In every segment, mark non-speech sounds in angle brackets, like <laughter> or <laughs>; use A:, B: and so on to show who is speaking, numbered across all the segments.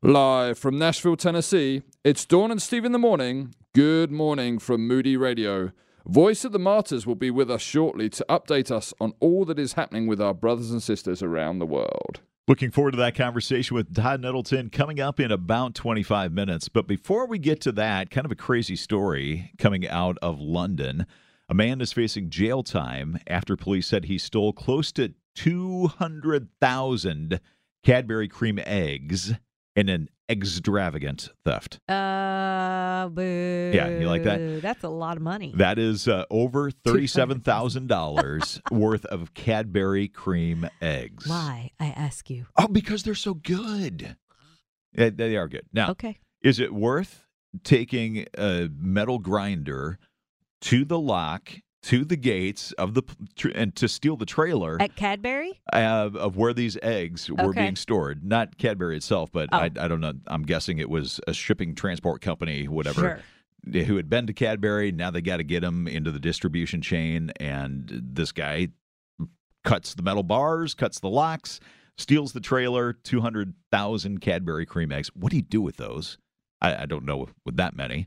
A: Live from Nashville, Tennessee, it's Dawn and Steve in the morning. Good morning from Moody Radio. Voice of the Martyrs will be with us shortly to update us on all that is happening with our brothers and sisters around the world.
B: Looking forward to that conversation with Todd Nettleton coming up in about 25 minutes. But before we get to that, kind of a crazy story coming out of London. A man is facing jail time after police said he stole close to 200,000 Cadbury cream eggs in an extravagant theft.
C: Uh, boo.
B: Yeah, you like that?
C: That's a lot of money.
B: That is uh, over <laughs> $37,000 worth of Cadbury cream eggs.
C: Why? I ask you.
B: Oh, because they're so good. Yeah, they are good. Now,
C: Okay.
B: is it worth taking a metal grinder to the lock, to the gates of the and to steal the trailer
C: At Cadbury?
B: uh, of where these eggs were
C: Okay.
B: being stored? Not Cadbury itself, but
C: Oh.
B: I, I don't know. I'm guessing it was a shipping transport company, whatever.
C: Sure.
B: Who had been to Cadbury? Now they got to get them into the distribution chain, and this guy cuts the metal bars, cuts the locks, steals the trailer. Two hundred thousand Cadbury cream eggs. What do you do with those? I, I don't know with that many.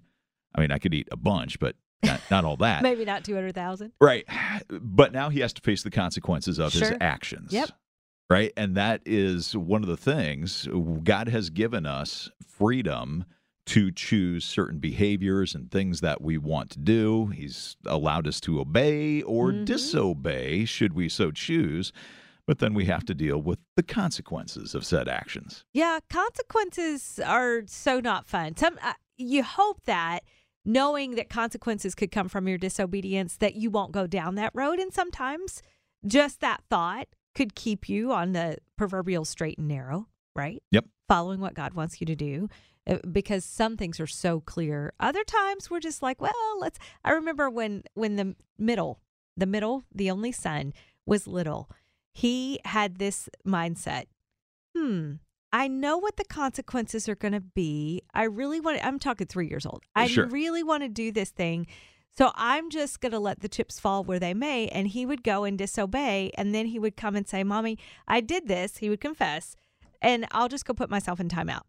B: I mean, I could eat a bunch, but not, not all that. <laughs>
C: Maybe not 200,000.
B: Right. But now he has to face the consequences of his
C: Sure.
B: actions.
C: Yep.
B: Right. And that is one of the things God has given us freedom to choose certain behaviors and things that we want to do. He's allowed us to obey or
C: Mhm.
B: disobey, should we so choose. But then we have to deal with the consequences of said actions.
C: Yeah, consequences are so not fun. Some uh, you hope that knowing that consequences could come from your disobedience that you won't go down that road and sometimes just that thought could keep you on the proverbial straight and narrow, right?
B: Yep.
C: Following what God wants you to do uh, because some things are so clear. Other times we're just like, well, let's I remember when when the middle, the middle, the only son was little. He had this mindset. Hmm, I know what the consequences are going to be. I really want to, I'm talking 3 years old. I
B: Sure.
C: really want to do this thing. So I'm just going to let the chips fall where they may and he would go and disobey and then he would come and say, "Mommy, I did this." He would confess and I'll just go put myself in timeout.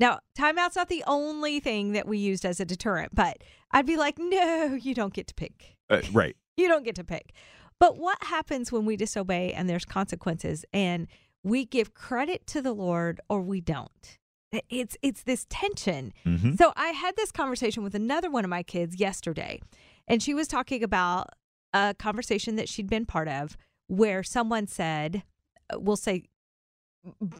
C: Now, timeout's not the only thing that we used as a deterrent, but I'd be like, "No, you don't get to pick."
B: Uh, right. <laughs>
C: You don't get to pick. But what happens when we disobey and there's consequences and we give credit to the Lord or we don't? It's it's this tension.
B: Mhm.
C: So I had this conversation with another one of my kids yesterday, and she was talking about a conversation that she'd been part of where someone said, uh, we'll say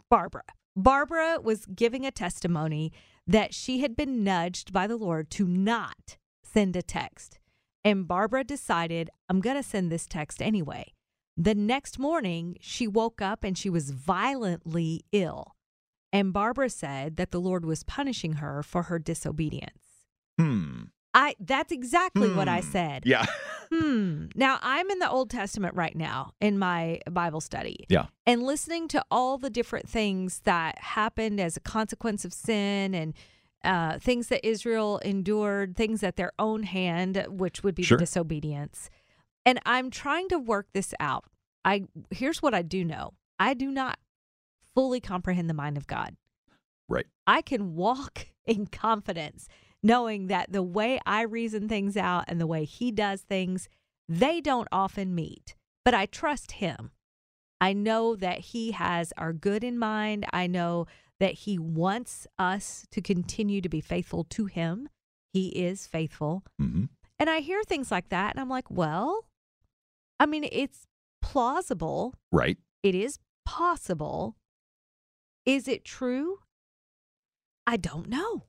C: Barbara. Barbara was giving a testimony that she had been nudged by the Lord to not send a text. And Barbara decided, I'm going to send this text anyway. The next morning, she woke up and she was violently ill. And Barbara said that the Lord was punishing her for her disobedience.
B: Hmm.
C: I that's exactly what I
B: Hmm.
C: said.
B: Yeah.
C: Hmm. Now I'm in the Old Testament right now in my Bible study.
B: Yeah.
C: And listening to all the different things that happened as a consequence of sin and uh, things that Israel endured, things at their own hand, which would be
B: Sure.
C: disobedience. And I'm trying to work this out. I here's what I do know. I do not fully comprehend the mind of God.
B: Right.
C: I can walk <laughs> in confidence knowing that the way I reason things out and the way he does things, they don't often meet. But I trust him. I know that he has our good in mind. I know that he wants us to continue to be faithful to him. He is faithful.
B: hmm
C: And I hear things like that and I'm like, well, I mean, it's plausible.
B: Right.
C: It is possible. Is it true? I don't know.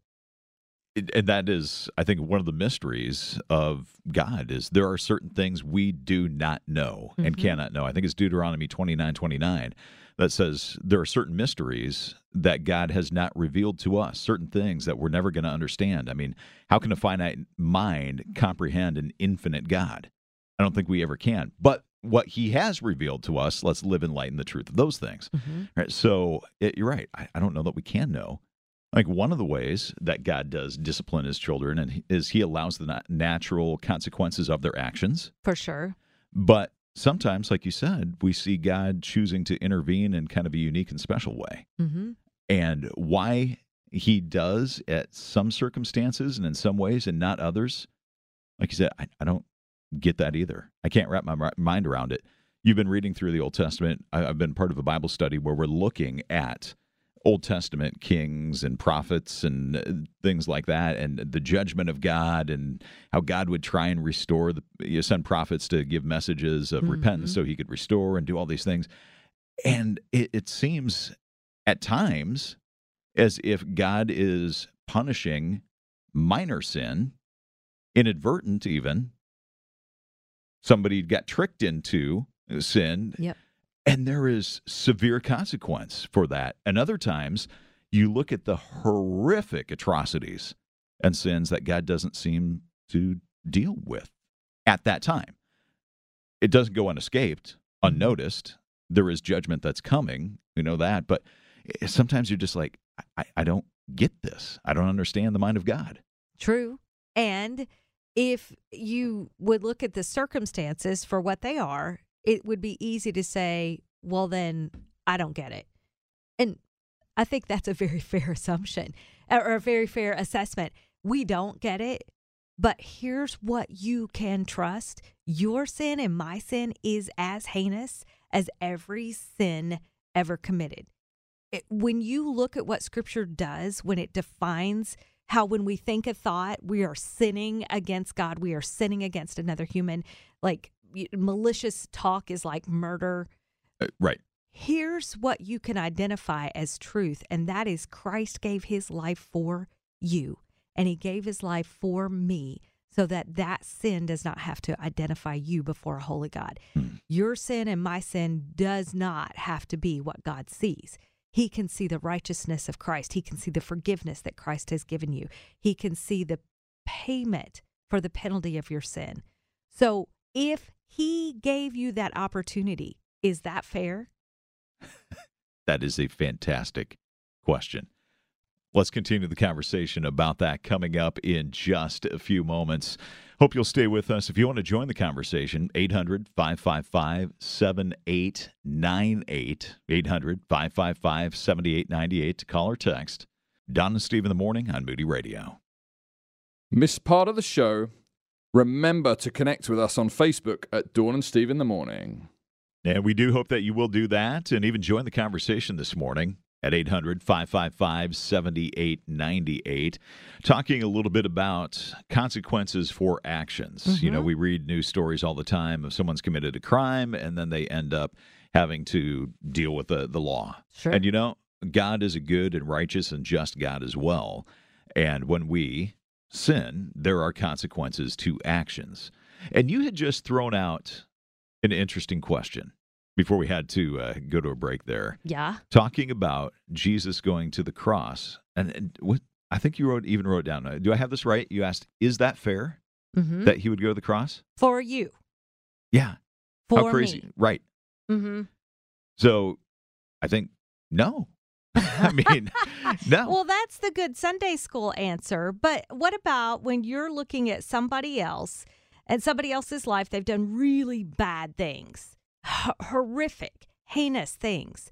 B: It- and that is i think one of the mysteries of god is there are certain things we do not know and
C: Mhm.
B: cannot know i think it's deuteronomy 29 29 that says there are certain mysteries that god has not revealed to us certain things that we're never going to understand i mean how can a finite mind comprehend an infinite god i don't think we ever can but what he has revealed to us let's live in light in the truth of those things Right. So it, you're right. I, I don't know that we can know. Like one of the ways that God does discipline his children and he- is he allows the natural consequences of their actions.
C: For sure.
B: But sometimes, like you said, we see God choosing to intervene in kind of a unique and special way.
C: Mm-hmm.
B: And why he does at some circumstances and in some ways and not others. Like you said, I, I don't get that either. I can't wrap my mind around it. You've been reading through the Old Testament. I've been part of a Bible study where we're looking at Old Testament kings and prophets and uh, things like that, and the judgment of God, and how God would try and restore the you send prophets to give messages of mm-hmm. repentance so He could restore and do all these things. And it, it seems at times as if God is punishing minor sin, inadvertent even. Somebody got tricked into sin.
C: Yep.
B: And there is severe consequence for that. And other times, you look at the horrific atrocities and sins that God doesn't seem to deal with at that time. It doesn't go unescaped, mm-hmm. unnoticed. There is judgment that's coming. We know that. But eh, sometimes you're just like, I, I don't get this. I don't understand the mind of God.
C: True. And if you would look at the circumstances for what they are, it would be easy to say, well, then I don't get it. And I think that's a very <laughs> fair assumption or a very fair assessment. We don't get it, but here's what you can trust your sin and my sin is as heinous as every sin ever committed it, when you look at what scripture does when it defines how when we think a thought we are sinning against god we are sinning against another human. Like malicious talk is like murder.
B: Uh, right.
C: Here's what you can identify as truth and that is christ gave his life for you and he gave his life for me so that that sin does not have to identify you before a holy god. Hmm. your sin and my sin does not have to be what god sees he can see the righteousness of Christ. He can see the forgiveness that Christ has given you. He can see the payment for the penalty of your sin. So if he gave you that opportunity, is that fair? <laughs>
B: that is a fantastic question. Let's continue the conversation about that coming up in just a few moments. Hope you'll stay with us. If you want to join the conversation, 800 555 7898. 800 555 7898 to call or text. Dawn and Steve in the morning on Moody Radio.
A: Miss part of the show? Remember to connect with us on Facebook at Dawn and Steve in the morning.
B: And we do hope that you will do that and even join the conversation this morning at 800 555 7898, talking a little bit about consequences for actions. Mm-hmm. You know, mm-hmm. we read news stories all the time of someone's committed a crime and then they end up having to deal with the, the law.
C: Sure.
B: And, you know, God is a good and righteous and just God as well. And when we sin, there are consequences to actions. And you had just thrown out an interesting question before we had to uh, go to a break there.
C: Yeah.
B: Talking about Jesus going to the cross. And, and what I think you wrote even wrote down. Uh, do I have this right? You asked, "Is that fair mm-hmm. that he would go to the cross
C: for you?"
B: Yeah.
C: For
B: How crazy,
C: me.
B: right?
C: Mm-hmm.
B: So, I think no. <laughs> I mean, <laughs> no.
C: Well, that's the good Sunday school answer. But what about when you're looking at somebody else and somebody else's life? They've done really bad things horrific, heinous things.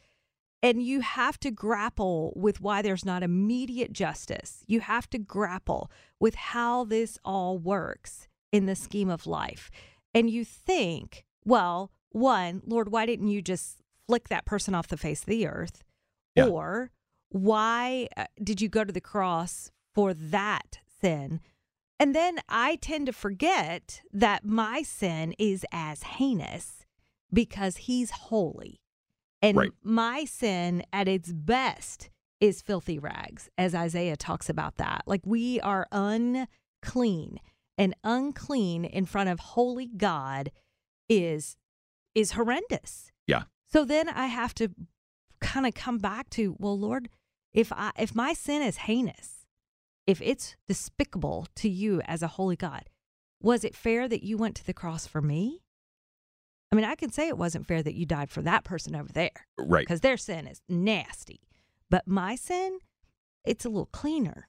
C: And you have to grapple with why there's not immediate justice. You have to grapple with how this all works in the scheme of life. And you think, well, one, Lord, why didn't you just flick that person off the face of the earth? Yeah. Or why uh, did you go to the cross for that sin? And then I tend to forget that my sin is as heinous because he's holy. And right. my sin at its best is filthy rags, as Isaiah talks about that. Like we are unclean, and unclean in front of holy God is is horrendous.
B: Yeah.
C: So then I have to kind of come back to, well, Lord, if I if my sin is heinous, if it's despicable to you as a holy God, was it fair that you went to the cross for me? I mean, I can say it wasn't fair that you died for that person over there.
B: Right.
C: Because their sin is nasty. But my sin, it's a little cleaner.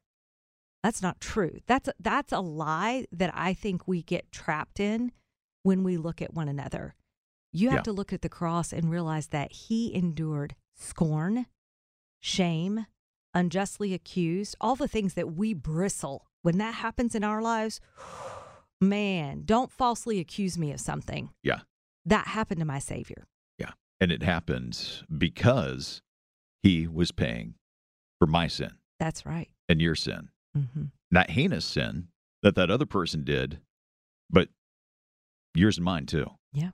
C: That's not true. That's a, that's a lie that I think we get trapped in when we look at one another. You have yeah. to look at the cross and realize that he endured scorn, shame, unjustly accused, all the things that we bristle when that happens in our lives. <sighs> Man, don't falsely accuse me of something.
B: Yeah.
C: That happened to my Savior.
B: Yeah. And it happened because he was paying for my sin
C: That's right.
B: and your sin.
C: hmm
B: Not heinous sin that that other person did, but yours and mine too.
C: Yeah.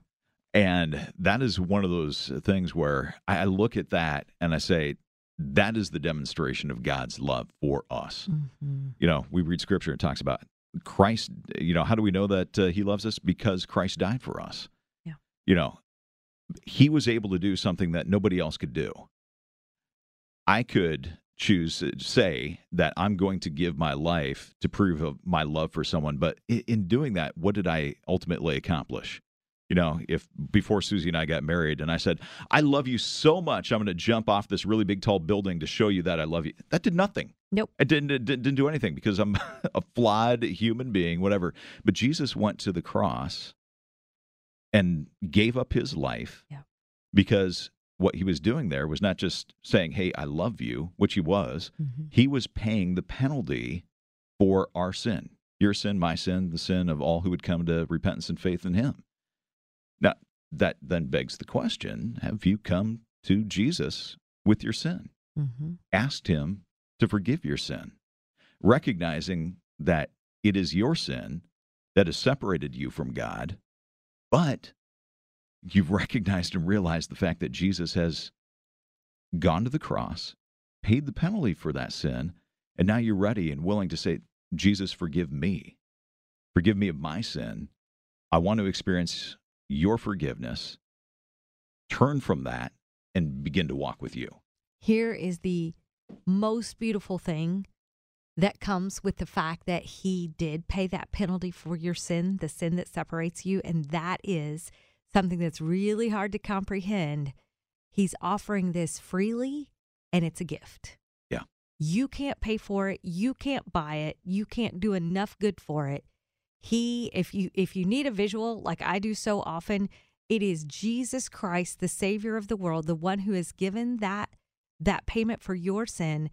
B: And that is one of those things where I look at that and I say, that is the demonstration of God's love for us.
C: hmm
B: You know, we read scripture, it talks about Christ. You know, how do we know that uh, he loves us? Because Christ died for us. You know, he was able to do something that nobody else could do. I could choose to say that I'm going to give my life to prove of my love for someone, but in doing that, what did I ultimately accomplish? You know, if before Susie and I got married and I said, I love you so much, I'm going to jump off this really big, tall building to show you that I love you, that did nothing.
C: Nope.
B: It didn't, it didn't, didn't do anything because I'm <laughs> a flawed human being, whatever. But Jesus went to the cross and gave up his life
C: Yeah.
B: because what he was doing there was not just saying, Hey, I love you, which he was,
C: hmm
B: he was paying the penalty for our sin your sin, my sin, the sin of all who would come to repentance and faith in him. Now, that then begs the question have you come to Jesus with your sin?
C: hmm
B: asked him to forgive your sin, recognizing that it is your sin that has separated you from God, but you've recognized and realized the fact that Jesus has gone to the cross, paid the penalty for that sin, and now you're ready and willing to say, Jesus, forgive me. Forgive me of my sin. I want to experience your forgiveness. Turn from that and begin to walk with you.
C: Here is the most beautiful thing that comes with the fact that he did pay that penalty for your sin, the sin that separates you. And that is something that's really hard to comprehend. He's offering this freely, and it's a gift.
B: Yeah.
C: You can't pay for it. You can't buy it. You can't do enough good for it. He, if you if you need a visual like I do so often, it is Jesus Christ, the Savior of the world, the one who has given that that payment for your sin,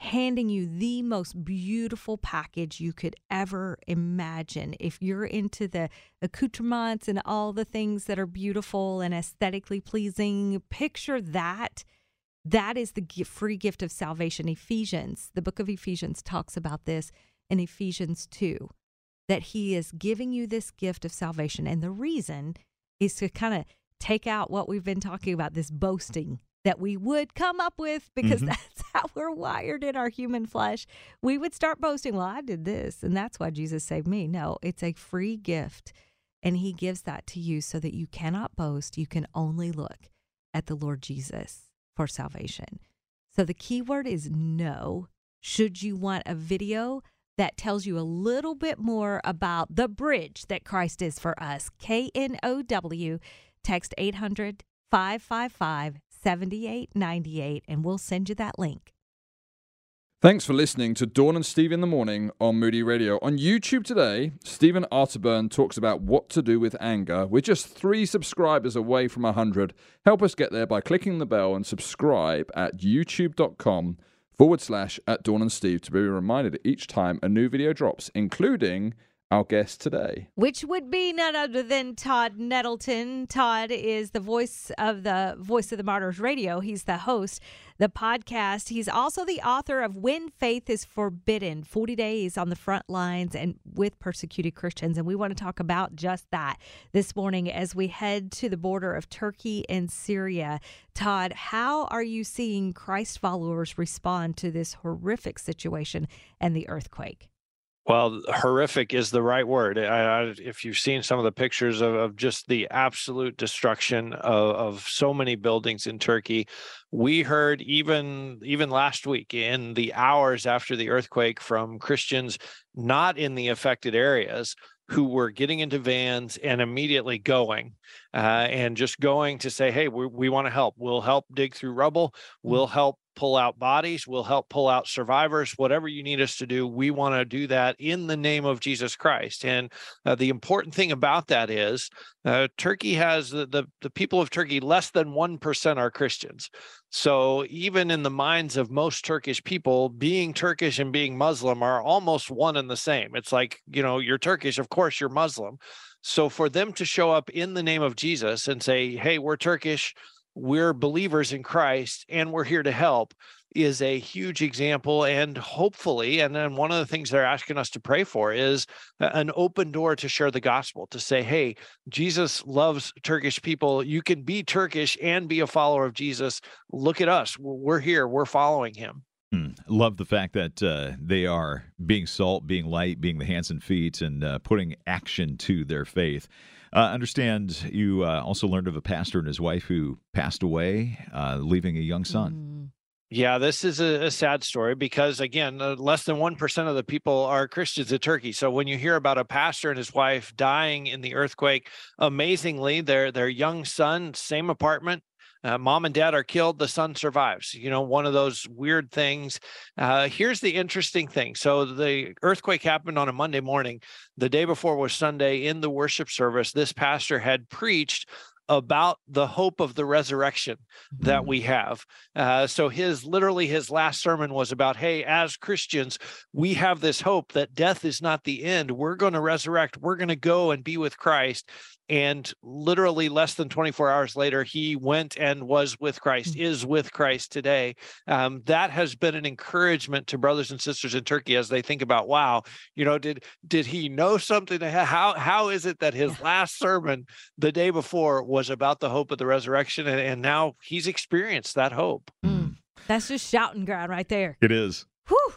C: handing you the most beautiful package you could ever imagine. If you're into the accoutrements and all the things that are beautiful and aesthetically pleasing, picture that. That is the free gift of salvation. Ephesians, the book of Ephesians talks about this in Ephesians 2, that he is giving you this gift of salvation. And the reason is to kind of take out what we've been talking about this boasting that we would come up with because
B: Mhm.
C: that's <laughs> how we're wired in our human flesh. We would start boasting, well, I did this, and that's why Jesus saved me. No, it's a free gift. And he gives that to you so that you cannot boast. You can only look at the Lord Jesus for salvation. So the key word is no. Should you want a video that tells you a little bit more about the bridge that Christ is for us, K N O W, text 800 555 7898, and we'll send you that link.
A: Thanks for listening to Dawn and Steve in the Morning on Moody Radio. On YouTube today, Stephen Arterburn talks about what to do with anger. We're just three subscribers away from 100. Help us get there by clicking the bell and subscribe at youtube.com forward slash at Dawn and Steve to be reminded each time a new video drops, including our guest today.
C: which would be none other than Todd Nettleton. Todd is the voice of the Voice of the Martyrs Radio. He's the host, the podcast. He's also the author of When Faith is Forbidden 40 Days on the Front Lines and with Persecuted Christians. And we want to talk about just that this morning as we head to the border of Turkey and Syria. Todd, how are you seeing Christ followers respond to this horrific situation and the earthquake?
D: Well, horrific is the right word. I, I, if you've seen some of the pictures of, of just the absolute destruction of, of so many buildings in Turkey, we heard even even last week in the hours after the earthquake from Christians not in the affected areas who were getting into vans and immediately going uh, and just going to say, hey, we, we want to help. We'll help dig through rubble. We'll help pull out bodies. We'll help pull out survivors. Whatever you need us to do, we want to do that in the name of Jesus Christ. And uh, the important thing about that is uh, Turkey has the, the, the people of Turkey, less than 1% are Christians. So even in the minds of most Turkish people, being Turkish and being Muslim are almost one and the same. It's like, you know, you're Turkish, of course you're Muslim. So for them to show up in the name of Jesus and say, hey, we're Turkish, we're believers in Christ and we're here to help is a huge example. And hopefully, and then one of the things they're asking us to pray for is an open door to share the gospel, to say, hey, Jesus loves Turkish people. You can be Turkish and be a follower of Jesus. Look at us. We're here, we're following him.
B: Hmm. Love the fact that uh, they are being salt, being light, being the hands and feet, and uh, putting action to their faith. Uh, understand you uh, also learned of a pastor and his wife who passed away, uh, leaving a young son.
D: Mm. Yeah, this is a, a, sad story because, again, uh, less than 1% of the people are Christians in Turkey. So when you hear about a pastor and his wife dying in the earthquake, amazingly, their, their young son, same apartment, uh, mom and dad are killed the son survives you know one of those weird things. Uh, here's the interesting thing. So the earthquake happened on a monday morning the day before was sunday in the worship service. This pastor had preached about the hope of the resurrection that mm-hmm. we have. Uh, so his literally his last sermon was about, hey, as Christians, we have this hope that death is not the end. We're going to resurrect. We're going to go and be with Christ. And literally less than 24 hours later, he went and was with Christ, mm. is with Christ today. Um, that has been an encouragement to brothers and sisters in Turkey as they think about, wow, you know, did did he know something? How how is it that his last sermon the day before was about the hope of the resurrection, and, and now he's experienced that hope?
C: Mm. That's just shouting ground right there.
B: It is.
C: Whew.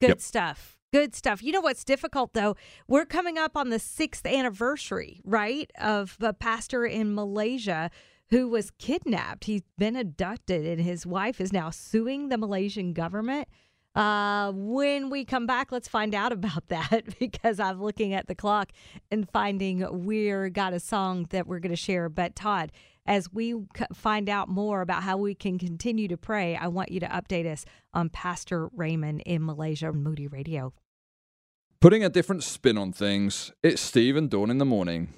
C: Good yep. stuff. Good stuff. You know what's difficult though? We're coming up on the sixth anniversary, right, of a pastor in Malaysia who was kidnapped. He's been abducted, and his wife is now suing the Malaysian government. Uh, when we come back, let's find out about <laughs> that because I'm looking at the clock and finding we're got a song that we're going to share. But Todd, as we find out more about how we can continue to pray, I want you to update us on Pastor Raymond in Malaysia on Moody Radio.
A: Putting a different spin on things, it's Steve and Dawn in the morning.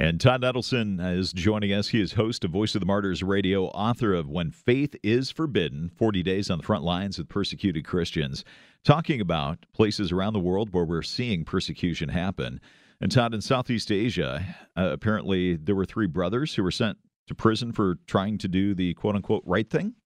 B: And Todd Nettleton is joining us. He is host of Voice of the Martyrs Radio, author of When Faith is Forbidden 40 Days on the Front Lines with Persecuted Christians, talking about places around the world where we're seeing persecution happen. And Todd, in Southeast Asia, uh, apparently there were three brothers who were sent to prison for trying to do the quote unquote right thing?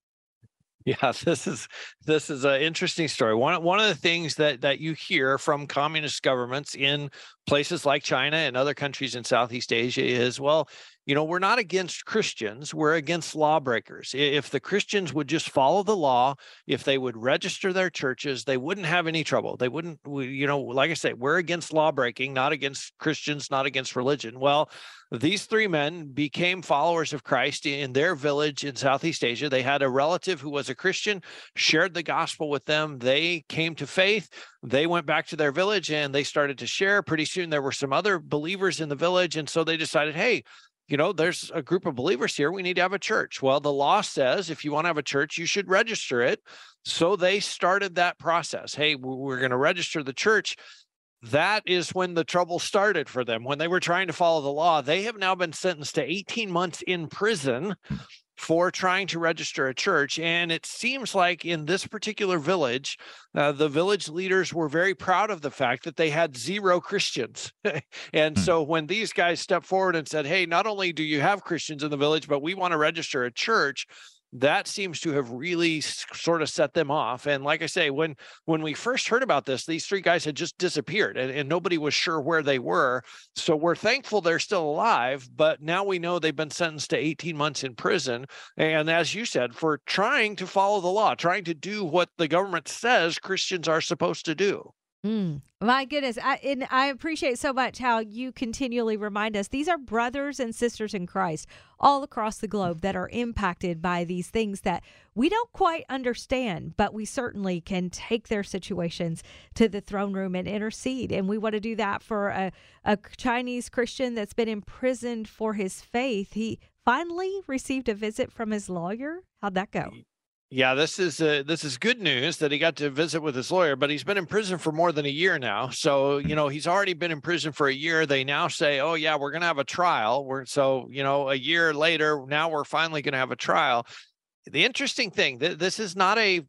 D: Yeah, <laughs> this is this is an interesting story. One one of the things that that you hear from communist governments in places like China and other countries in Southeast Asia is well, you know, we're not against Christians, we're against lawbreakers. If the Christians would just follow the law, if they would register their churches, they wouldn't have any trouble. They wouldn't, you know, like I say, we're against lawbreaking, not against Christians, not against religion. Well, these three men became followers of Christ in their village in Southeast Asia. They had a relative who was a Christian, shared the gospel with them. They came to faith. They went back to their village and they started to share. Pretty soon, there were some other believers in the village. And so they decided, hey, you know, there's a group of believers here. We need to have a church. Well, the law says if you want to have a church, you should register it. So they started that process. Hey, we're going to register the church. That is when the trouble started for them. When they were trying to follow the law, they have now been sentenced to 18 months in prison for trying to register a church. And it seems like in this particular village, uh, the village leaders were very proud of the fact that they had zero Christians. <laughs> and hmm. so when these guys stepped forward and said, Hey, not only do you have Christians in the village, but we want to register a church, that seems to have really sort of set them off and like i say when when we first heard about this these three guys had just disappeared and, and nobody was sure where they were so we're thankful they're still alive but now we know they've been sentenced to 18 months in prison and as you said for trying to follow the law trying to do what the government says christians are supposed to do
C: Mm, my goodness. I, and I appreciate so much how you continually remind us these are brothers and sisters in Christ all across the globe that are impacted by these things that we don't quite understand, but we certainly can take their situations to the throne room and intercede. And we want to do that for a, a Chinese Christian that's been imprisoned for his faith. He finally received a visit from his lawyer. How'd that go?
D: Yeah, this is uh, this is good news that he got to visit with his lawyer, but he's been in prison for more than a year now. So you know he's already been in prison for a year. They now say, "Oh yeah, we're going to have a trial." We're so you know a year later now we're finally going to have a trial the interesting thing that this is not a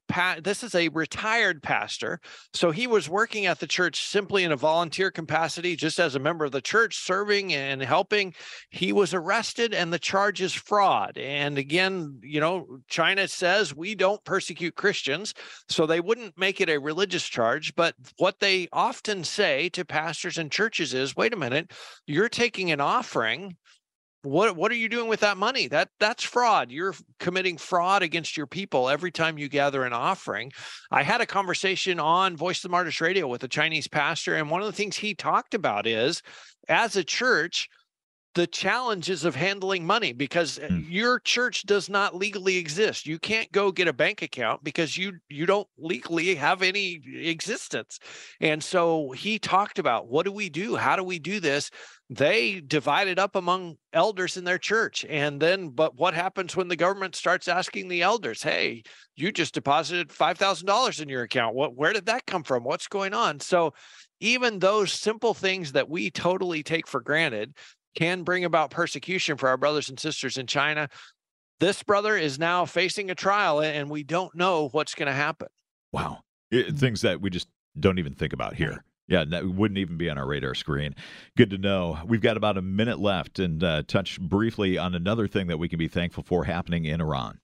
D: this is a retired pastor so he was working at the church simply in a volunteer capacity just as a member of the church serving and helping. He was arrested and the charge is fraud and again you know china says we don't persecute christians so they wouldn't make it a religious charge but what they often say to pastors and churches is wait a minute you're taking an offering what what are you doing with that money? That that's fraud. You're committing fraud against your people every time you gather an offering. I had a conversation on voice of the martyrs radio with a chinese pastor and one of the things he talked about is as a church the challenges of handling money because mm. your church does not legally exist. You can't go get a bank account because you you don't legally have any existence. And so he talked about what do we do? How do we do this? They divided up among elders in their church. And then but what happens when the government starts asking the elders, "Hey, you just deposited $5,000 in your account. What where did that come from? What's going on?" So even those simple things that we totally take for granted can bring about persecution for our brothers and sisters in China. This brother is now facing a trial, and we don't know what's going to happen.
B: Wow. It, things that we just don't even think about here. Yeah, that wouldn't even be on our radar screen. Good to know. We've got about a minute left and uh, touch briefly on another thing that we can be thankful for happening in Iran.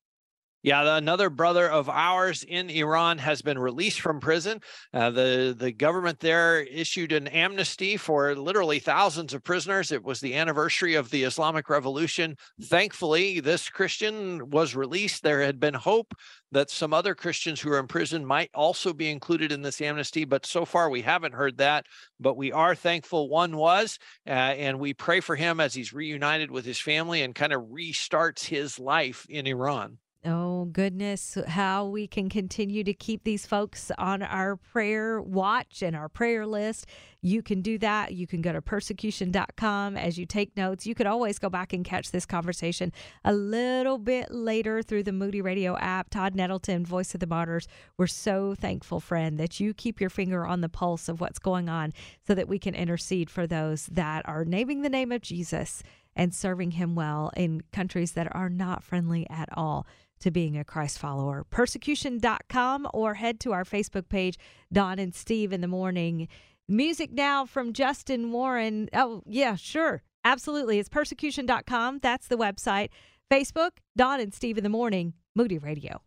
D: Yeah, another brother of ours in Iran has been released from prison. Uh, the the government there issued an amnesty for literally thousands of prisoners. It was the anniversary of the Islamic Revolution. Thankfully, this Christian was released. There had been hope that some other Christians who are in prison might also be included in this amnesty, but so far we haven't heard that. But we are thankful one was, uh, and we pray for him as he's reunited with his family and kind of restarts his life in Iran.
C: Oh, goodness, how we can continue to keep these folks on our prayer watch and our prayer list. You can do that. You can go to persecution.com as you take notes. You could always go back and catch this conversation a little bit later through the Moody Radio app. Todd Nettleton, Voice of the Martyrs, we're so thankful, friend, that you keep your finger on the pulse of what's going on so that we can intercede for those that are naming the name of Jesus and serving him well in countries that are not friendly at all to being a Christ follower. Persecution.com or head to our Facebook page, Dawn and Steve in the morning. Music now from Justin Warren. Oh, yeah, sure. Absolutely. It's persecution.com. That's the website. Facebook, Dawn and Steve in the morning, Moody Radio.